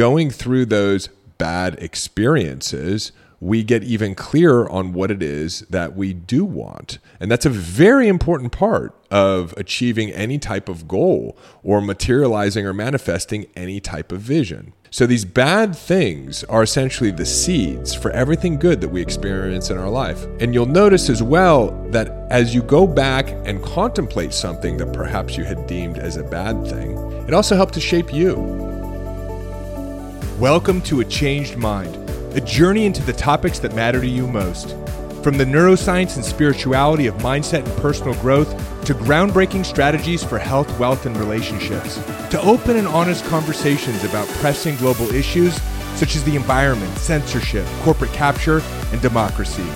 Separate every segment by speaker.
Speaker 1: going through those bad experiences, we get even clearer on what it is that we do want. And that's a very important part of achieving any type of goal or materializing or manifesting any type of vision. So these bad things are essentially the seeds for everything good that we experience in our life. And you'll notice as well that as you go back and contemplate something that perhaps you had deemed as a bad thing, it also helped to shape you.
Speaker 2: Welcome to A Changed Mind, a journey into the topics that matter to you most. From the neuroscience and spirituality of mindset and personal growth to groundbreaking strategies for health, wealth, and relationships, to open and honest conversations about pressing global issues such as the environment, censorship, corporate capture, and democracy.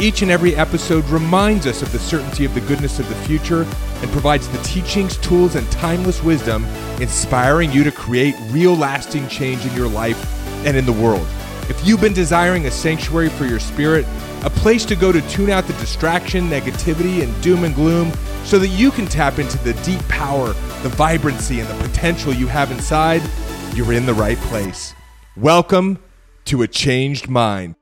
Speaker 2: Each and every episode reminds us of the certainty of the goodness of the future and provides the teachings, tools, and timeless wisdom inspiring you to create real lasting change in your life and in the world. If you've been desiring a sanctuary for your spirit, a place to go to tune out the distraction, negativity, and doom and gloom so that you can tap into the deep power, the vibrancy, and the potential you have inside, you're in the right place. Welcome to A Changed Mind.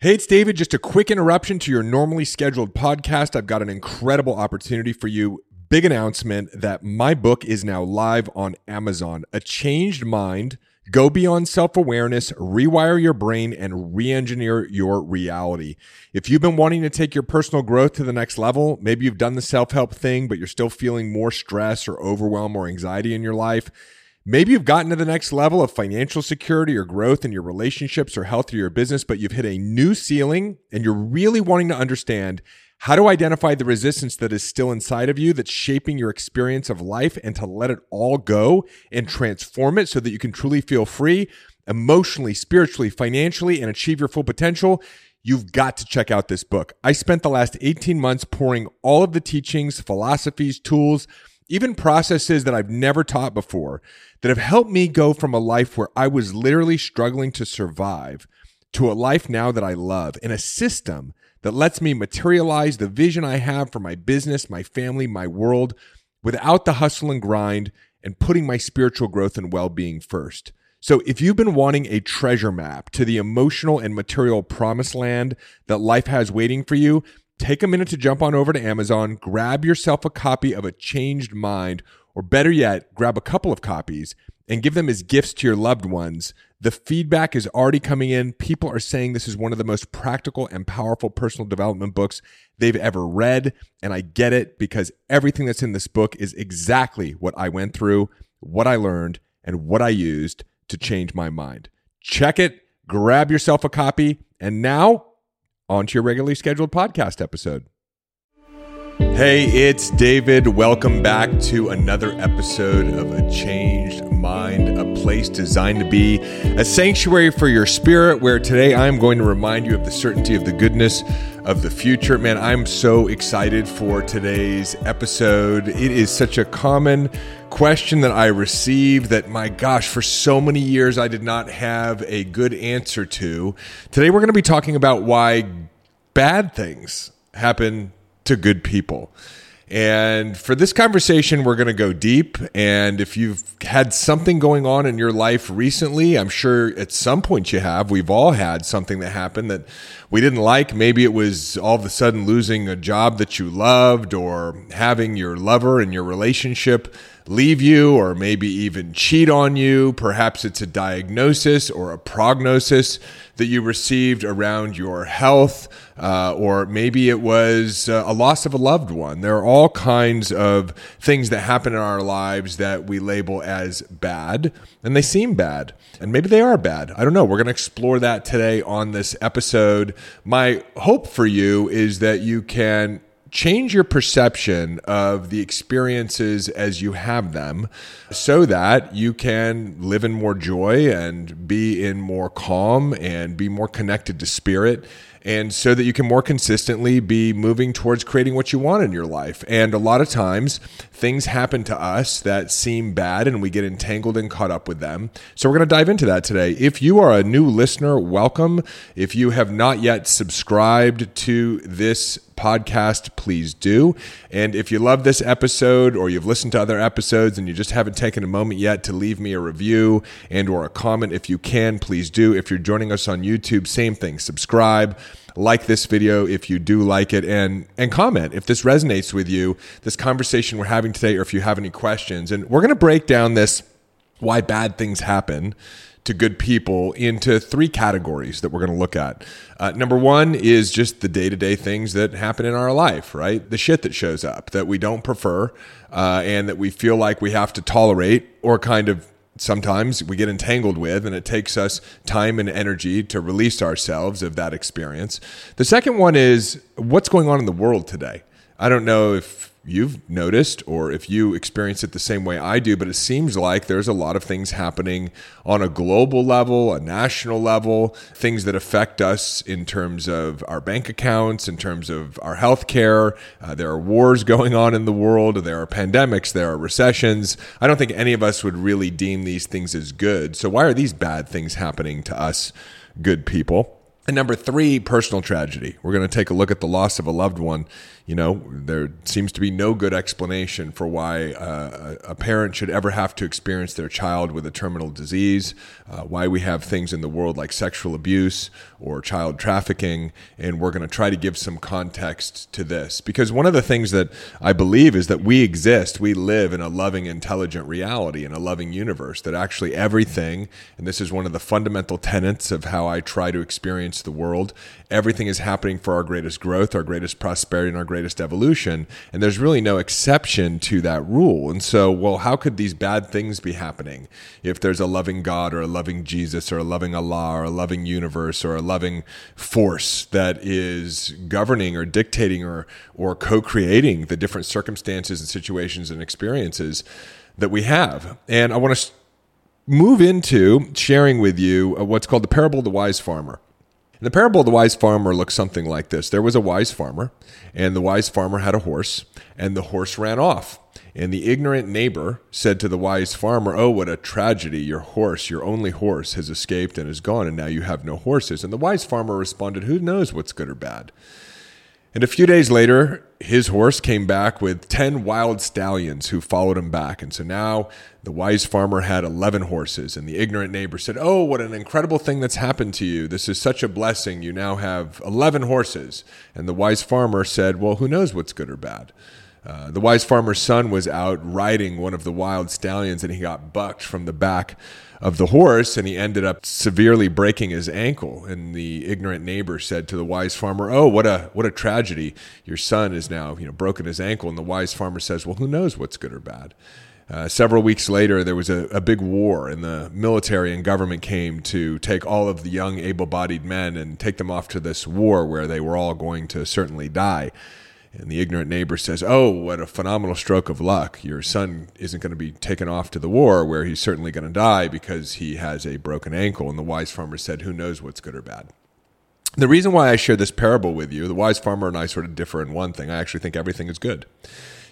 Speaker 2: Hey, it's David. Just a quick interruption to your normally scheduled podcast. I've got an incredible opportunity for you. Big announcement that my book is now live on Amazon. A Changed Mind Go beyond self awareness, rewire your brain, and re engineer your reality. If you've been wanting to take your personal growth to the next level, maybe you've done the self help thing, but you're still feeling more stress or overwhelm or anxiety in your life. Maybe you've gotten to the next level of financial security or growth in your relationships or health or your business, but you've hit a new ceiling and you're really wanting to understand how to identify the resistance that is still inside of you that's shaping your experience of life and to let it all go and transform it so that you can truly feel free emotionally, spiritually, financially, and achieve your full potential, you've got to check out this book. I spent the last 18 months pouring all of the teachings, philosophies, tools, even processes that I've never taught before that have helped me go from a life where I was literally struggling to survive to a life now that I love in a system that lets me materialize the vision I have for my business, my family, my world without the hustle and grind and putting my spiritual growth and well being first. So, if you've been wanting a treasure map to the emotional and material promised land that life has waiting for you, take a minute to jump on over to Amazon, grab yourself a copy of A Changed Mind, or better yet, grab a couple of copies and give them as gifts to your loved ones the feedback is already coming in. People are saying this is one of the most practical and powerful personal development books they've ever read. And I get it because everything that's in this book is exactly what I went through, what I learned, and what I used to change my mind. Check it, grab yourself a copy, and now on to your regularly scheduled podcast episode. Hey, it's David. Welcome back to another episode of A Changed Mind, a place designed to be a sanctuary for your spirit, where today I'm going to remind you of the certainty of the goodness of the future. Man, I'm so excited for today's episode. It is such a common question that I receive that, my gosh, for so many years I did not have a good answer to. Today we're going to be talking about why bad things happen to good people. And for this conversation, we're going to go deep. And if you've had something going on in your life recently, I'm sure at some point you have. We've all had something that happened that we didn't like. Maybe it was all of a sudden losing a job that you loved or having your lover and your relationship leave you or maybe even cheat on you. Perhaps it's a diagnosis or a prognosis that you received around your health, uh, or maybe it was uh, a loss of a loved one. There are all kinds of things that happen in our lives that we label as bad, and they seem bad. And maybe they are bad. I don't know. We're going to explore that today on this episode. My hope for you is that you can change your perception of the experiences as you have them so that you can live in more joy and be in more calm and be more connected to spirit
Speaker 1: and so that you can more consistently be moving towards creating what you want in your life. And a lot of times, things happen to us that seem bad and we get entangled and caught up with them. So, we're going to dive into that today. If you are a new listener, welcome. If you have not yet subscribed to this podcast, please do. And if you love this episode or you've listened to other episodes and you just haven't taken a moment yet to leave me a review and or a comment, if you can, please do. If you're joining us on YouTube, same thing. Subscribe like this video if you do like it and and comment if this resonates with you this conversation we're having today or if you have any questions and we're going to break down this why bad things happen to good people into three categories that we're going to look at. Uh, number one is just the day to day things that happen in our life, right? The shit that shows up that we don't prefer uh, and that we feel like we have to tolerate or kind of sometimes we get entangled with, and it takes us time and energy to release ourselves of that experience. The second one is what's going on in the world today. I don't know if you've noticed or if you experience it the same way I do, but it seems like there's a lot of things happening on a global level, a national level, things that affect us in terms of our bank accounts, in terms of our health care. Uh, there are wars going on in the world, there are pandemics, there are recessions. I don't think any of us would really deem these things as good. So, why are these bad things happening to us, good people? And number three, personal tragedy. We're going to take a look at the loss of a loved one you know, there seems to be no good explanation for why uh, a parent should ever have to experience their child with a terminal disease, uh, why we have things in the world like sexual abuse or child trafficking. And we're going to try to give some context to this. Because one of the things that I believe is that we exist, we live in a loving, intelligent reality, in a loving universe, that actually everything, and this is one of the fundamental tenets of how I try to experience the world, everything is happening for our greatest growth, our greatest prosperity, and our greatest evolution. And there's really no exception to that rule. And so, well, how could these bad things be happening if there's a loving God or a loving Jesus or a loving Allah or a loving universe or a loving force that is governing or dictating or, or co creating the different circumstances and situations and experiences that we have? And I want to move into sharing with you uh, what's called the parable of the wise farmer. And the parable of the wise farmer looks something like this There was a wise farmer, and the wise farmer had a horse, and the horse ran off. And the ignorant neighbor said to the wise farmer, Oh, what a tragedy! Your horse, your only horse, has escaped and is gone, and now you have no horses. And the wise farmer responded, Who knows what's good or bad? And a few days later, his horse came back with 10 wild stallions who followed him back. And so now the wise farmer had 11 horses. And the ignorant neighbor said, Oh, what an incredible thing that's happened to you. This is such a blessing. You now have 11 horses. And the wise farmer said, Well, who knows what's good or bad? Uh, the wise farmer's son was out riding one of the wild stallions and he got bucked from the back of the horse and he ended up severely breaking his ankle. And the ignorant neighbor said to the wise farmer oh what a what a tragedy. Your son is now you know broken his ankle. And the wise farmer says well who knows what's good or bad? Uh, several weeks later, there was a, a, big war, and the military and government came to take all of the young, able bodied men and take them off to this war where they were all going to certainly die. And the ignorant neighbor says, Oh, what a phenomenal stroke of luck. Your son isn't going to be taken off to the war where he's certainly going to die because he has a broken ankle. And the wise farmer said, Who knows what's good or bad? The reason why I share this parable with you, the wise farmer and I sort of differ in one thing. I actually think everything is good.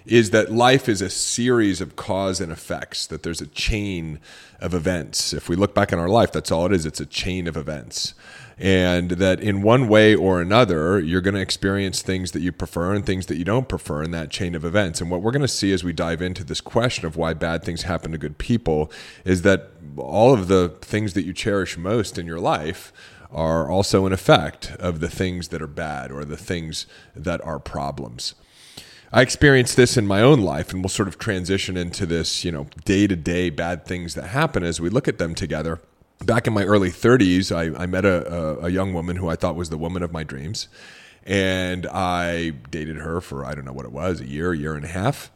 Speaker 1: Is that life is a series of cause and effects, that there's a chain of events. If we look back in our life, that's all it is. It's a chain of events and that in one way or another, you're going to experience things that you prefer and things that you don't prefer in that chain of events. And what we're going to see as we dive into this question of why bad things happen to good people is that all of the things that you cherish most in your life are also an effect of the things that are bad or the things that are problems. I experienced this in my own life, and we'll sort of transition into this, you know, day to day bad things that happen as we look at them together back in my early 30s, I, I met a, a, a, young woman who I thought was the woman of my dreams. And I dated her for, I don't know what it was, a year, a year and a half.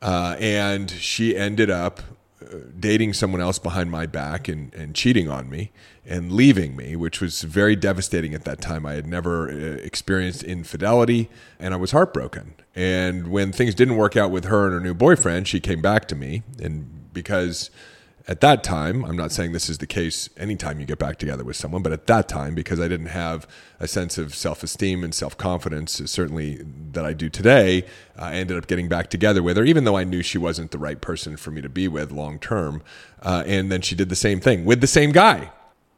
Speaker 1: Uh, and she ended up uh, dating someone else behind my back and, and cheating on me and leaving me, which was very devastating at that time. I had never uh, experienced infidelity and I was heartbroken. And when things didn't work out with her and her new boyfriend, she came back to me. And because at that time, I'm not saying this is the case anytime you get back together with someone, but at that time, because I didn't have a sense of self esteem and self confidence, certainly that I do today, I ended up getting back together with her, even though I knew she wasn't the right person for me to be with long term. Uh, and then she did the same thing with the same guy.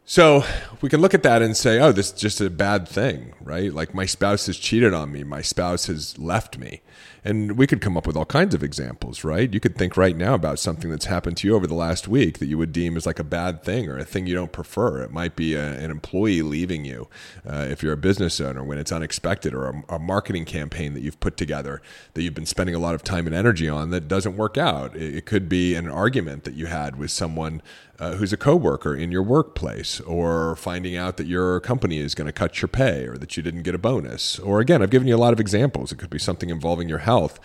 Speaker 1: So we can look at that and say, oh, this is just a bad thing, right? Like my spouse has cheated on me, my spouse has left me. And we could come up with all kinds of examples, right? You could think right now about something that's happened to you over the last week that you would deem as like a bad thing or a thing you don't prefer. It might be a, an employee leaving you uh, if you're a business owner when it's unexpected or a, a, marketing campaign that you've put together that you've been spending a lot of time and energy on that doesn't work out. It, it could be an argument that you had with someone uh, who's a coworker in your workplace, or finding out that your company is going to cut your pay, or that you didn't get a bonus. Or again, I've given you a lot of examples. It could be something involving your health.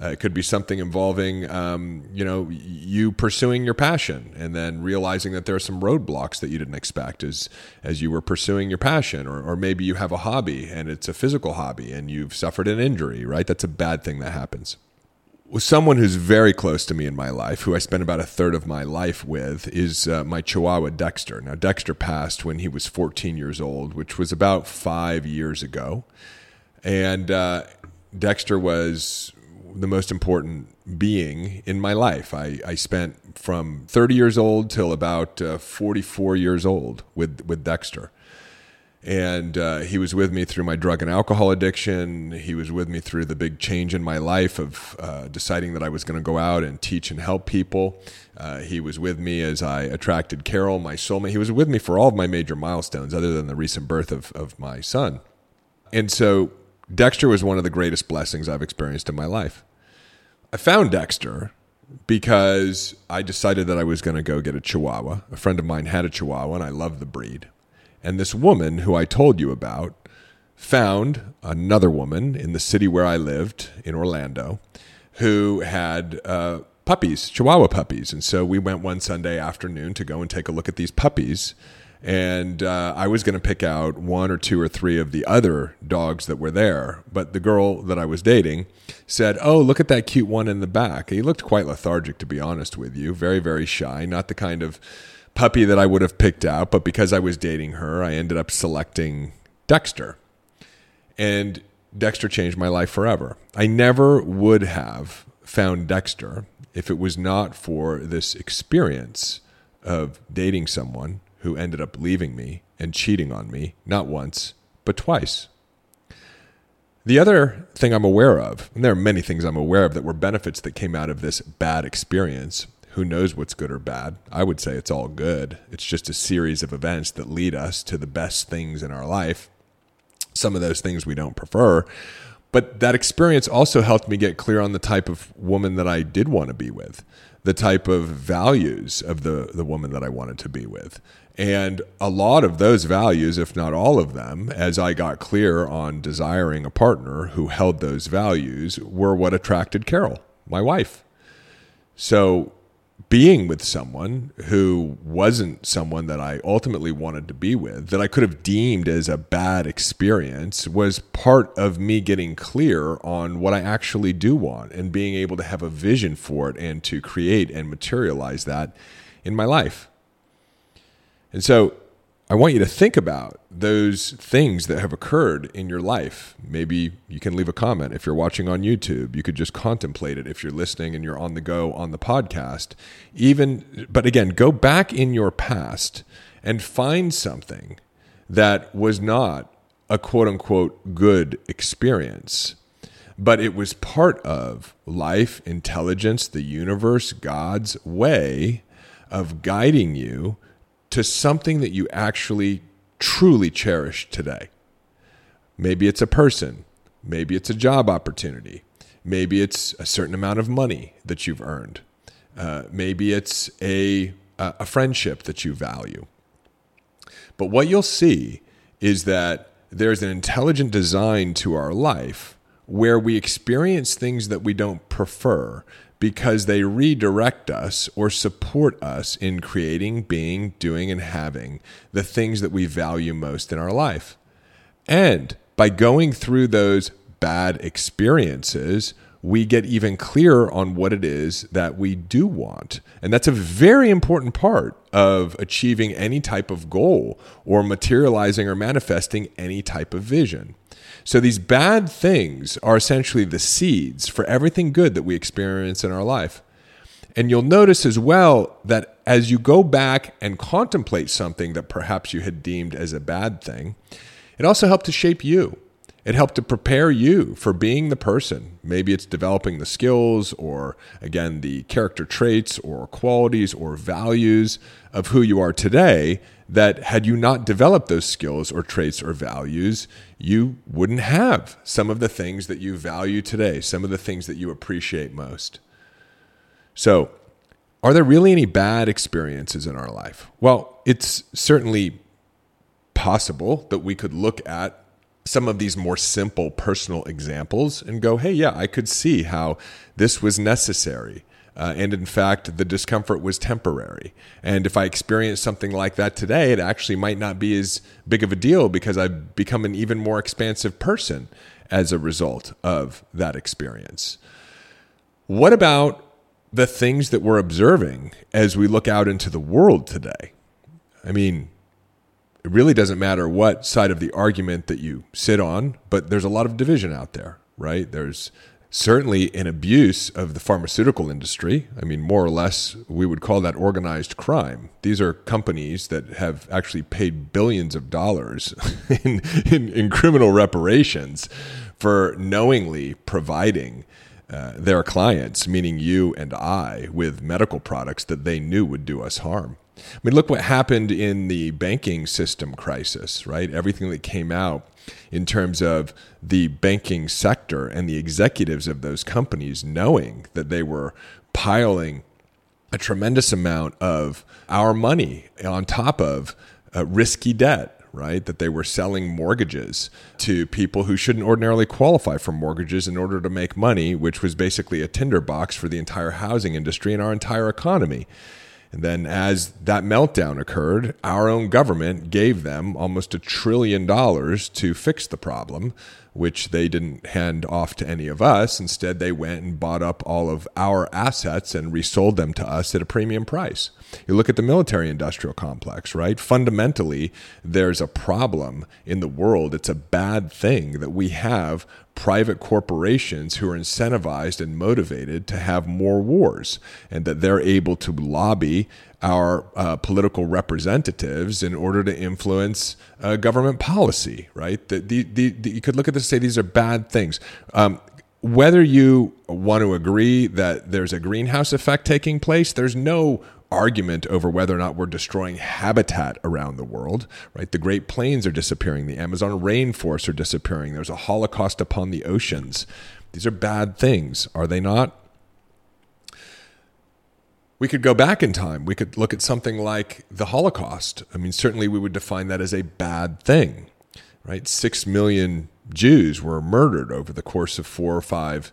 Speaker 1: Uh, it could be something involving, um, you know, you pursuing your passion and then realizing that there are some roadblocks that you didn't expect as as you were pursuing your passion, or, or maybe you have a hobby and it's a physical hobby and you've suffered an injury. Right, that's a bad thing that happens someone who's very close to me in my life, who I spent about a third of my life with, is uh, my Chihuahua Dexter. Now, Dexter passed when he was 14 years old, which was about five years ago. And uh, Dexter was the most important being in my life. I, I spent from 30 years old till about uh, 44 years old with, with Dexter and uh, he was with me through my drug and alcohol addiction. He was with me through the big change in my life of uh, deciding that I was going to go out and teach and help people. Uh, he was with me as I attracted Carol, my soulmate. He was with me for all of my major milestones, other than the recent birth of, of my son. And so Dexter was one of the greatest blessings I've experienced in my life. I found Dexter because I decided that I was going to go get a Chihuahua. A friend of mine had a Chihuahua, and I love the breed. And this woman who I told you about found another woman in the city where I lived in Orlando who had uh, puppies, Chihuahua puppies. And so we went one Sunday afternoon to go and take a look at these puppies. And uh, I was going to pick out one or two or three of the other dogs that were there. But the girl that I was dating said, Oh, look at that cute one in the back. He looked quite lethargic, to be honest with you. Very, very shy. Not the kind of puppy that I would have picked out, but because I was dating her, I ended up selecting Dexter. And Dexter changed my life forever. I never would have found Dexter if it was not for this experience of dating someone who ended up leaving me and cheating on me, not once, but twice. The other thing I'm aware of, and there are many things I'm aware of that were benefits that came out of this bad experience, who knows what's good or bad? I would say it's all good. It's just a series of events that lead us to the best things in our life. Some of those things we don't prefer. But that experience also helped me get clear on the type of woman that I did want to be with, the type of values of the, the woman that I wanted to be with. And a lot of those values, if not all of them, as I got clear on desiring a partner who held those values, were what attracted Carol, my wife. So being with someone who wasn't someone that I ultimately wanted to be with, that I could have deemed as a bad experience, was part of me getting clear on what I actually do want and being able to have a vision for it and to create and materialize that in my life. And so I want you to think about those things that have occurred in your life. Maybe you can leave a comment if you're watching on YouTube. You could just contemplate it if you're listening and you're on the go on the podcast. Even but again, go back in your past and find something that was not a quote unquote good experience, but it was part of life, intelligence, the universe, God's way of guiding you to something that you actually truly cherish today. Maybe it's a person, maybe it's a job opportunity, maybe it's a certain amount of money that you've earned, uh, maybe it's a, a friendship that you value. But what you'll see is that there's an intelligent design to our life where we experience things that we don't prefer because they redirect us or support us in creating, being, doing, and having the things that we value most in our life. And by going through those bad experiences, we get even clearer on what it is that we do want. And that's a very important part of achieving any type of goal or materializing or manifesting any type of vision. So these bad things are essentially the seeds for everything good that we experience in our life. And you'll notice as well that as you go back and contemplate something that perhaps you had deemed as a bad thing, it also helped to shape you. It helped to prepare you for being the person. Maybe it's developing the skills or, again, the character traits or qualities or values of who you are today. That had you not developed those skills or traits or values, you wouldn't have some of the things that you value today, some of the things that you appreciate most. So, are there really any bad experiences in our life? Well, it's certainly possible that we could look at some of these more simple personal examples and go, hey, yeah, I could see how this was necessary. Uh, and in fact, the discomfort was temporary. And if I experience something like that today, it actually might not be as big of a deal because I've become an even more expansive person as a result of that experience. What about the things that we're observing as we look out into the world today? I mean, it really doesn't matter what side of the argument that you sit on, but there's a lot of division out there, right? There's certainly an abuse of the pharmaceutical industry. I mean, more or less, we would call that organized crime. These are companies that have actually paid billions of dollars in, in, in criminal reparations for knowingly providing. Uh, their clients, meaning you and I, with medical products that they knew would do us harm. I mean, look what happened in the banking system crisis, right? Everything that came out in terms of the banking sector and the executives of those companies knowing that they were piling a tremendous amount of our money on top of uh, risky debt right? That they were selling mortgages to people who shouldn't ordinarily qualify for mortgages in order to make money, which was basically a tinderbox for the entire housing industry and our entire economy. And then, as that meltdown occurred, our own government gave them almost a trillion dollars to fix the problem, which they didn't hand off to any of us. Instead, they went and bought up all of our assets and resold them to us at a premium price. You look at the military industrial complex, right? Fundamentally, there's a problem in the world. It's a bad thing that we have private corporations who are incentivized and motivated to have more wars and that they're able to lobby our uh, political representatives in order to influence uh, government policy, right? The, the, the, you could look at this and say these are bad things. Um, whether you want to agree that there's a greenhouse effect taking place, there's no argument over whether or not we're destroying habitat around the world, right? The Great Plains are disappearing, the Amazon rainforests are disappearing, there's a holocaust upon the oceans. These are bad things, are they not? We could go back in time. We could look at something like the Holocaust. I mean, certainly we would define that as a bad thing, right? Six million Jews were murdered over the course of four or five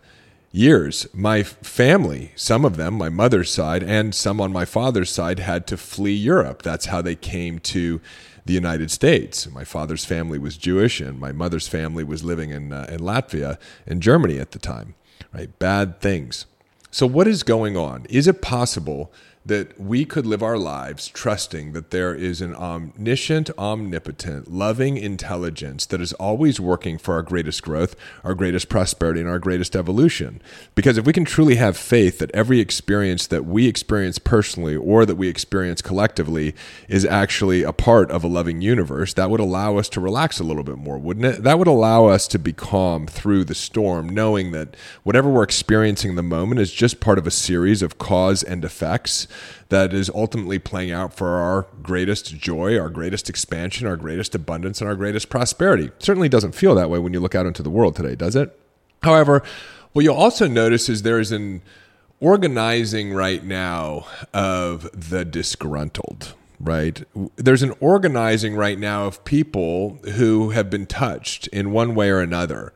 Speaker 1: years. My family, some of them, my mother's side, and some on my father's side, had to flee Europe. That's how they came to the United States. My father's family was Jewish, and my mother's family was living in, uh, in Latvia and Germany at the time. Right? Bad things. So, what is going on? Is it possible that we could live our lives trusting that there is an omniscient, omnipotent, loving intelligence that is always working for our greatest growth, our greatest prosperity, and our greatest evolution. Because if we can truly have faith that every experience that we experience personally or that we experience collectively is actually a part of a loving universe, that would allow us to relax a little bit more, wouldn't it? That would allow us to be calm through the storm, knowing that whatever we're experiencing in the moment is just part of a series of cause and effects that is ultimately playing out for our greatest joy, our greatest expansion, our greatest abundance, and our greatest prosperity. It certainly doesn't feel that way when you look out into the world today, does it? However, what you'll also notice is there is an organizing right now of the disgruntled right? There's an organizing right now of people who have been touched in one way or another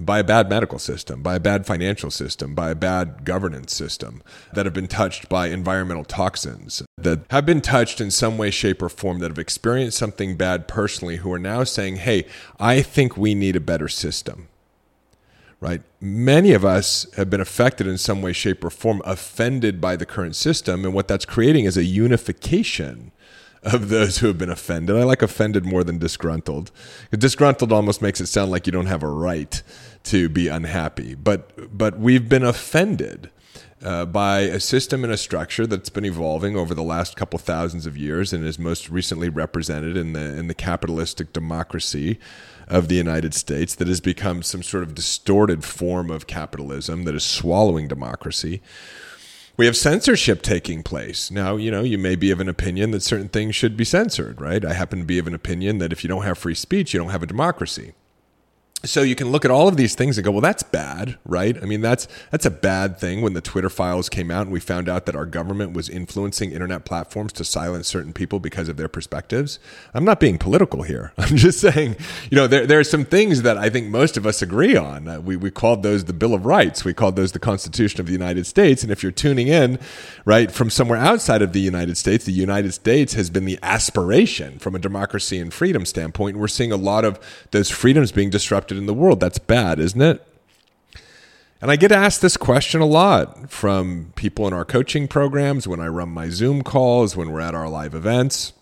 Speaker 1: by a bad medical system, by a bad financial system, by a bad governance system, that have been touched by environmental toxins, that have been touched in some way, shape, or form, that have experienced something bad personally, who are now saying, hey, I think we need a better system. right? Many of us have been affected in some way, shape, or form, offended by the current system. And what that's creating is a unification of those who have been offended. I like offended more than disgruntled. Disgruntled almost makes it sound like you don't have a right to be unhappy. But but we've been offended uh, by a system and a structure that's been evolving over the last couple thousands of years and is most recently represented in the in the capitalistic democracy of the United States that has become some sort of distorted form of capitalism that is swallowing democracy. We have censorship taking place. Now, you know, you may be of an opinion that certain things should be censored, right? I happen to be of an opinion that if you don't have free speech, you don't have a democracy so you can look at all of these things and go, well, that's bad, right? I mean, that's that's a bad thing. When the Twitter files came out and we found out that our government was influencing internet platforms to silence certain people because of their perspectives, I'm not being political here. I'm just saying, you know, there there are some things that I think most of us agree on. Uh, we we called those the Bill of Rights. We called those the Constitution of the United States. And if you're tuning in, right, from somewhere outside of the United States, the United States has been the aspiration from a democracy and freedom standpoint. We're seeing a lot of those freedoms being disrupted in the world. That's bad, isn't it? And I get asked this question a lot from people in our coaching programs, when I run my Zoom calls, when we're at our live events.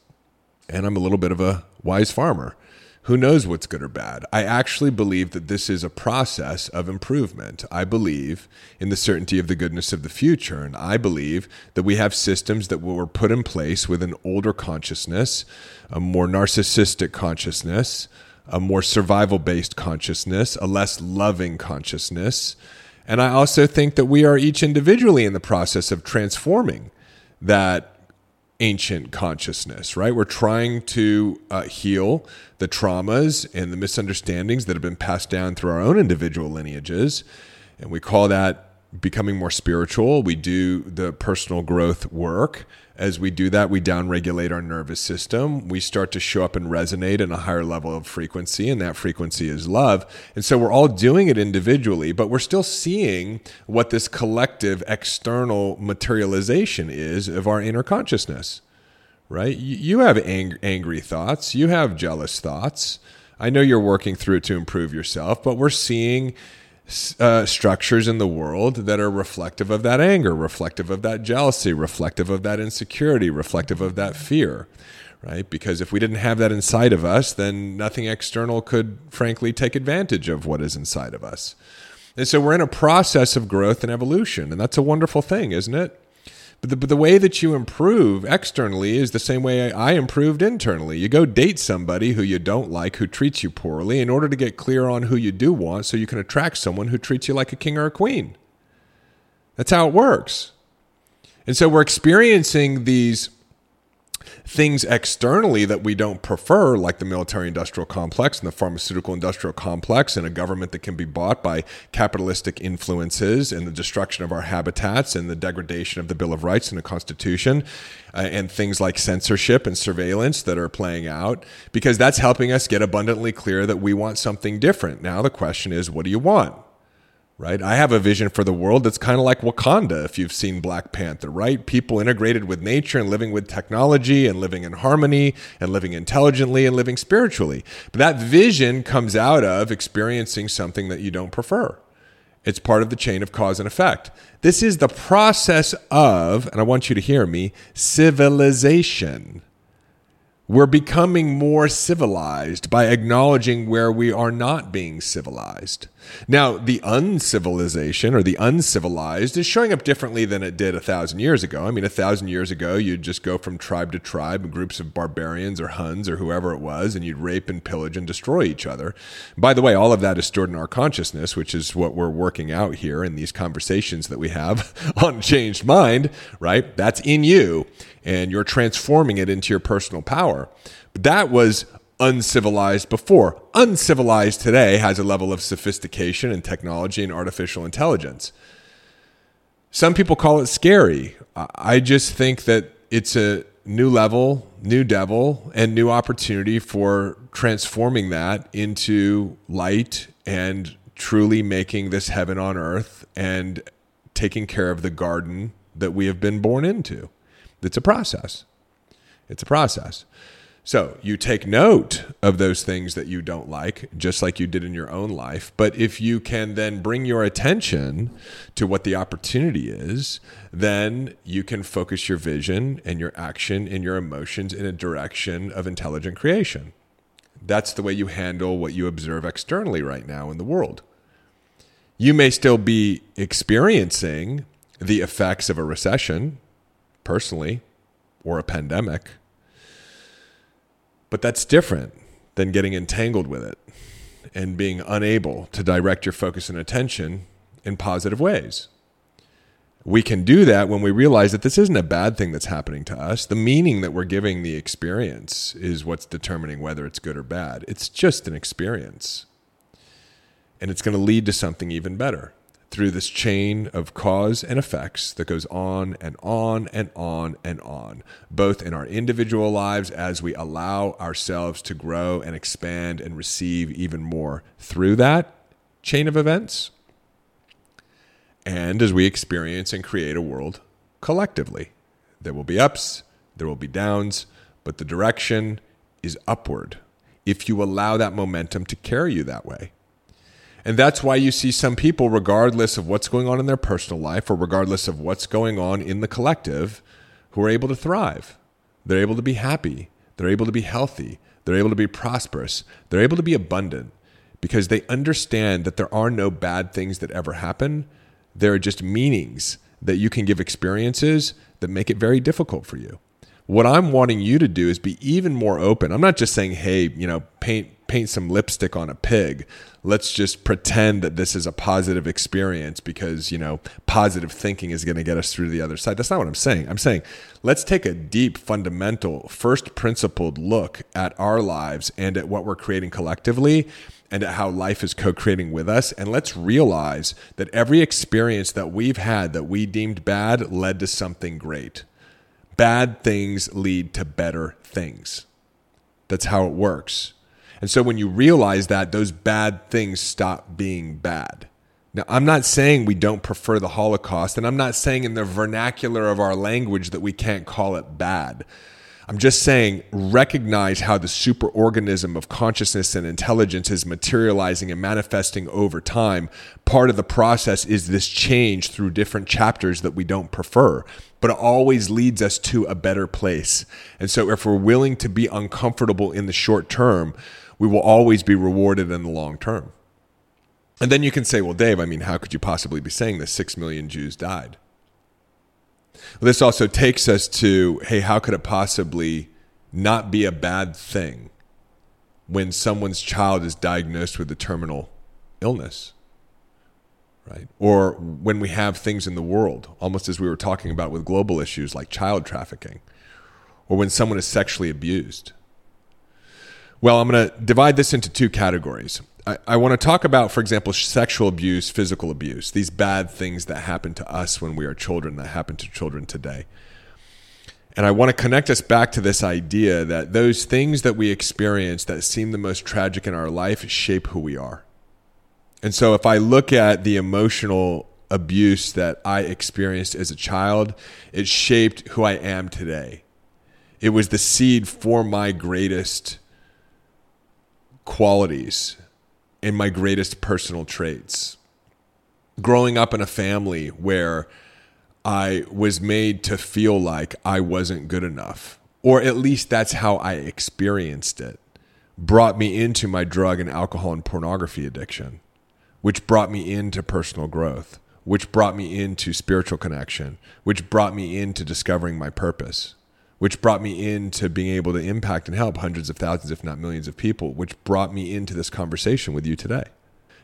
Speaker 1: And I'm a little bit of a wise farmer. Who knows what's good or bad? I actually believe that this is a process of improvement. I believe in the certainty of the goodness of the future. And I believe that we have systems that were put in place with an older consciousness, a more narcissistic consciousness, a more survival based consciousness, a less loving consciousness. And I also think that we are each individually in the process of transforming that ancient consciousness, right? We're trying to uh, heal the traumas and the misunderstandings that have been passed down through our own individual lineages. And we call that becoming more spiritual. We do the personal growth work. As we do that, we downregulate our nervous system. We start to show up and resonate in a higher level of frequency, and that frequency is love. And so we're all doing it individually, but we're still seeing what this collective external materialization is of our inner consciousness, right? You have ang- angry thoughts, you have jealous thoughts. I know you're working through it to improve yourself, but we're seeing uh, structures in the world that are reflective of that anger, reflective of that jealousy, reflective of that insecurity, reflective of that fear, right? Because if we didn't have that inside of us, then nothing external could, frankly, take advantage of what is inside of us. And so we're in a process of growth and evolution, and that's a wonderful thing, isn't it? But the, but the way that you improve externally is the same way I improved internally. You go date somebody who you don't like, who treats you poorly, in order to get clear on who you do want so you can attract someone who treats you like a king or a queen. That's how it works. And so we're experiencing these things externally that we don't prefer, like the military industrial complex and the pharmaceutical industrial complex, and a government that can be bought by capitalistic influences and the destruction of our habitats and the degradation of the Bill of Rights and the Constitution, uh, and things like censorship and surveillance that are playing out, because that's helping us get abundantly clear that we want something different. Now, the question is, what do you want? Right? I have a vision for the world that's kind of like Wakanda, if you've seen Black Panther, right? People integrated with nature and living with technology and living in harmony and living intelligently and living spiritually. But that vision comes out of experiencing something that you don't prefer. It's part of the chain of cause and effect. This is the process of, and I want you to hear me, civilization. We're becoming more civilized by acknowledging where we are not being civilized. Now, the uncivilization or the uncivilized is showing up differently than it did a thousand years ago. I mean, a thousand years ago, you'd just go from tribe to tribe, groups of barbarians or Huns or whoever it was, and you'd rape and pillage and destroy each other. By the way, all of that is stored in our consciousness, which is what we're working out here in these conversations that we have on Changed Mind, right? That's in you, and you're transforming it into your personal power. But that was uncivilized before. Uncivilized today has a level of sophistication and technology and artificial intelligence. Some people call it scary. I just think that it's a new level, new devil, and new opportunity for transforming that into light and truly making this heaven on earth and taking care of the garden that we have been born into. It's a process. It's a process. So you take note of those things that you don't like, just like you did in your own life. But if you can then bring your attention to what the opportunity is, then you can focus your vision and your action and your emotions in a direction of intelligent creation. That's the way you handle what you observe externally right now in the world. You may still be experiencing the effects of a recession personally or a pandemic but that's different than getting entangled with it and being unable to direct your focus and attention in positive ways. We can do that when we realize that this isn't a bad thing that's happening to us. The meaning that we're giving the experience is what's determining whether it's good or bad. It's just an experience. And it's going to lead to something even better through this chain of cause and effects that goes on and on and on and on, both in our individual lives as we allow ourselves to grow and expand and receive even more through that chain of events, and as we experience and create a world collectively. There will be ups, there will be downs, but the direction is upward if you allow that momentum to carry you that way. And that's why you see some people, regardless of what's going on in their personal life or regardless of what's going on in the collective, who are able to thrive. They're able to be happy. They're able to be healthy. They're able to be prosperous. They're able to be abundant because they understand that there are no bad things that ever happen. There are just meanings that you can give experiences that make it very difficult for you. What I'm wanting you to do is be even more open. I'm not just saying, hey, you know, paint paint some lipstick on a pig let's just pretend that this is a positive experience because, you know, positive thinking is going to get us through the other side. That's not what I'm saying. I'm saying let's take a deep, fundamental, first principled look at our lives and at what we're creating collectively and at how life is co creating with us. And let's realize that every experience that we've had that we deemed bad led to something great. Bad things lead to better things. That's how it works. And so when you realize that, those bad things stop being bad. Now, I'm not saying we don't prefer the Holocaust, and I'm not saying in the vernacular of our language that we can't call it bad. I'm just saying recognize how the superorganism of consciousness and intelligence is materializing and manifesting over time. Part of the process is this change through different chapters that we don't prefer, but it always leads us to a better place. And so if we're willing to be uncomfortable in the short term, we will always be rewarded in the long term. And then you can say, well, Dave, I mean, how could you possibly be saying this? Six million Jews died. Well, this also takes us to hey, how could it possibly not be a bad thing when someone's child is diagnosed with a terminal illness? Right? Or when we have things in the world, almost as we were talking about with global issues like child trafficking, or when someone is sexually abused well, I'm going to divide this into two categories. I, I want to talk about, for example, sexual abuse, physical abuse, these bad things that happen to us when we are children, that happen to children today. And I want to connect us back to this idea that those things that we experience that seem the most tragic in our life shape who we are. And so if I look at the emotional abuse that I experienced as a child, it shaped who I am today. It was the seed for my greatest qualities and my greatest personal traits. Growing up in a family where I was made to feel like I wasn't good enough, or at least that's how I experienced it, brought me into my drug and alcohol and pornography addiction, which brought me into personal growth, which brought me into spiritual connection, which brought me into discovering my purpose which brought me into being able to impact and help hundreds of thousands, if not millions of people, which brought me into this conversation with you today.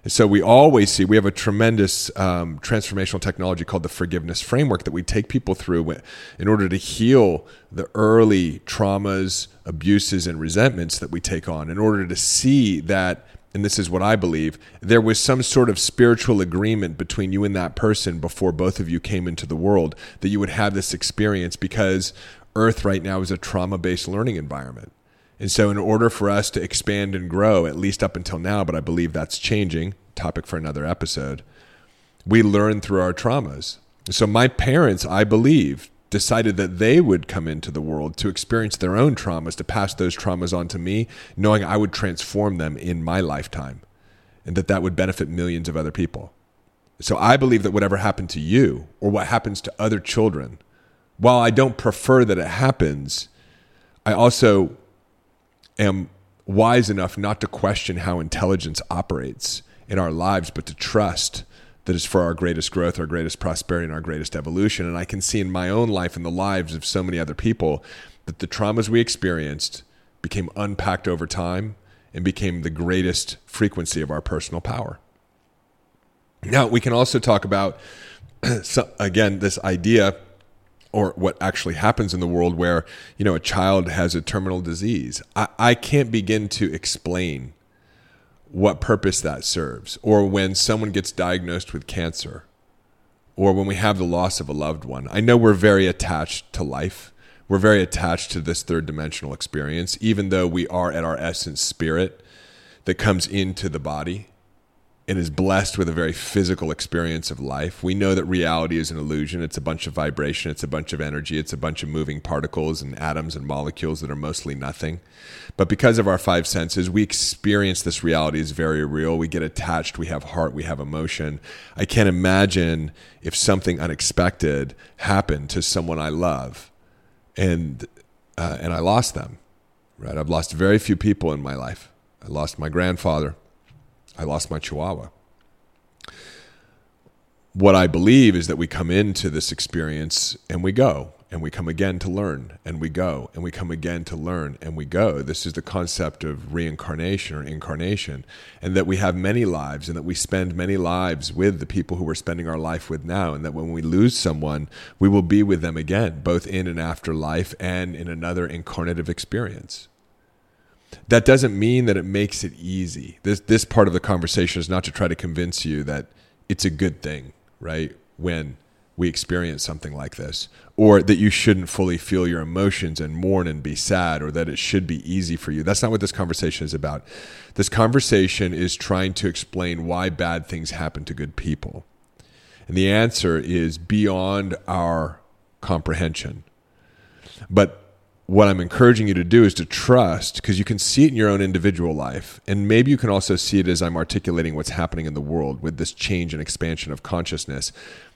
Speaker 1: And so we always see we have a tremendous um, transformational technology called the forgiveness framework that we take people through in order to heal the early traumas, abuses, and resentments that we take on, in order to see that and this is what I believe, there was some sort of spiritual agreement between you and that person before both of you came into the world that you would have this experience because Earth right now is a trauma based learning environment. And so, in order for us to expand and grow, at least up until now, but I believe that's changing, topic for another episode, we learn through our traumas. So, my parents, I believe, decided that they would come into the world to experience their own traumas, to pass those traumas on to me, knowing I would transform them in my lifetime and that that would benefit millions of other people. So I believe that whatever happened to you or what happens to other children, while I don't prefer that it happens, I also am wise enough not to question how intelligence operates in our lives, but to trust that is for our greatest growth, our greatest prosperity, and our greatest evolution. And I can see in my own life and the lives of so many other people that the traumas we experienced became unpacked over time and became the greatest frequency of our personal power. Now, we can also talk about, again, this idea or what actually happens in the world where, you know, a child has a terminal disease. I, I can't begin to explain what purpose that serves, or when someone gets diagnosed with cancer, or when we have the loss of a loved one. I know we're very attached to life. We're very attached to this third dimensional experience, even though we are at our essence spirit that comes into the body and is blessed with a very physical experience of life. We know that reality is an illusion. It's a bunch of vibration, it's a bunch of energy, it's a bunch of moving particles and atoms and molecules that are mostly nothing. But because of our five senses, we experience this reality as very real. We get attached, we have heart, we have emotion. I can't imagine if something unexpected happened to someone I love and uh, and I lost them. Right? I've lost very few people in my life. I lost my grandfather. I lost my chihuahua. What I believe is that we come into this experience and we go, and we come again to learn, and we go, and we come again to learn, and we go. This is the concept of reincarnation or incarnation, and that we have many lives, and that we spend many lives with the people who we're spending our life with now, and that when we lose someone, we will be with them again, both in and after life and in another incarnative experience that doesn't mean that it makes it easy. This this part of the conversation is not to try to convince you that it's a good thing, right? When we experience something like this, or that you shouldn't fully feel your emotions and mourn and be sad, or that it should be easy for you. That's not what this conversation is about. This conversation is trying to explain why bad things happen to good people. And the answer is beyond our comprehension. But what I'm encouraging you to do is to trust because you can see it in your own individual life. And maybe you can also see it as I'm articulating what's happening in the world with this change and expansion of consciousness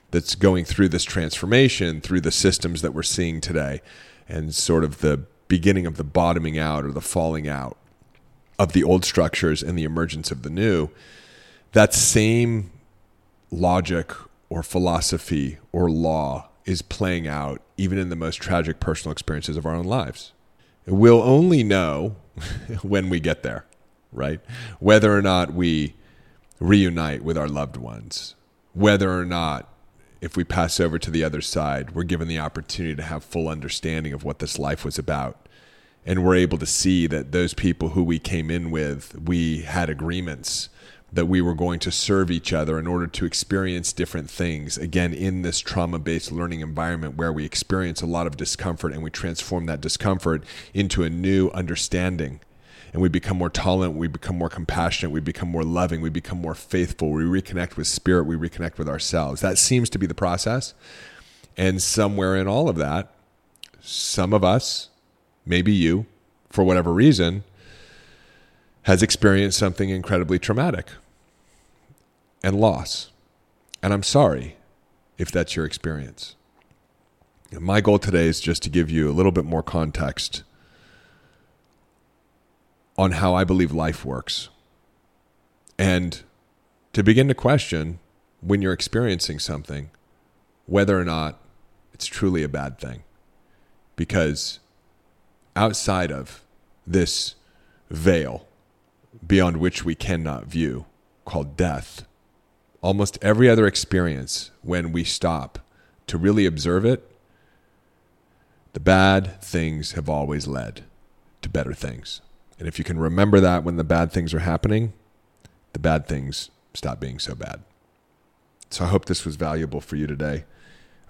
Speaker 1: that's going through this transformation through the systems that we're seeing today and sort of the beginning of the bottoming out or the falling out of the old structures and the emergence of the new. That same logic or philosophy or law is playing out even in the most tragic personal experiences of our own lives. We'll only know when we get there, right? Whether or not we reunite with our loved ones, whether or not if we pass over to the other side, we're given the opportunity to have full understanding of what this life was about. And we're able to see that those people who we came in with, we had agreements that we were going to serve each other in order to experience different things. Again, in this trauma based learning environment where we experience a lot of discomfort and we transform that discomfort into a new understanding. And we become more tolerant, we become more compassionate, we become more loving, we become more faithful, we reconnect with spirit, we reconnect with ourselves. That seems to be the process. And somewhere in all of that, some of us, maybe you, for whatever reason, has experienced something incredibly traumatic and loss. And I'm sorry if that's your experience. My goal today is just to give you a little bit more context on how I believe life works and to begin to question when you're experiencing something whether or not it's truly a bad thing. Because outside of this veil beyond which we cannot view, called death. Almost every other experience, when we stop to really observe it, the bad things have always led to better things. And if you can remember that when the bad things are happening, the bad things stop being so bad. So I hope this was valuable for you today.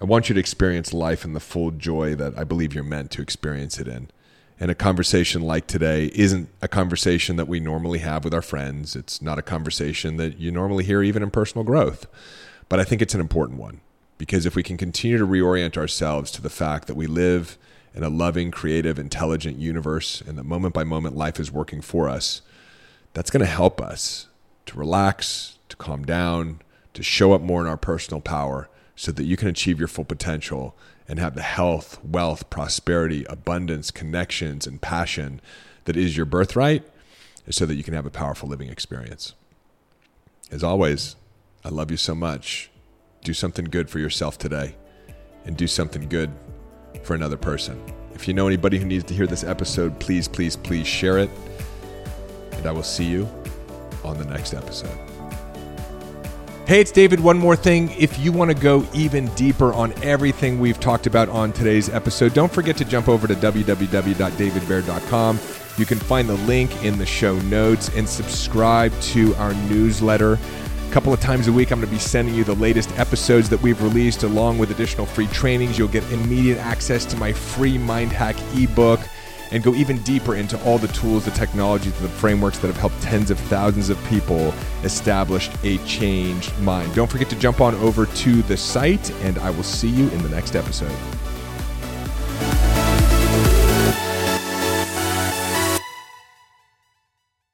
Speaker 1: I want you to experience life in the full joy that I believe you're meant to experience it in. And a conversation like today isn't a conversation that we normally have with our friends. It's not a conversation that you normally hear even in personal growth. But I think it's an important one. Because if we can continue to reorient ourselves to the fact that we live in a loving, creative, intelligent universe and that moment by moment life is working for us, that's going to help us to relax, to calm down, to show up more in our personal power so that you can achieve your full potential and have the health, wealth, prosperity, abundance, connections, and passion that is your birthright so that you can have a powerful living experience. As always, I love you so much. Do something good for yourself today and do something good for another person. If you know anybody who needs to hear this episode, please, please, please share it. And I will see you on the next episode.
Speaker 2: Hey, it's David. One more thing. If you want to go even deeper on everything we've talked about on today's episode, don't forget to jump over to www.davidbaer.com. You can find the link in the show notes and subscribe to our newsletter. A couple of times a week, I'm going to be sending you the latest episodes that we've released along with additional free trainings. You'll get immediate access to my free Mind Hack ebook and go even deeper into all the tools, the technologies, the frameworks that have helped tens of thousands of people establish a changed mind. Don't forget to jump on over to the site, and I will see you in the next episode.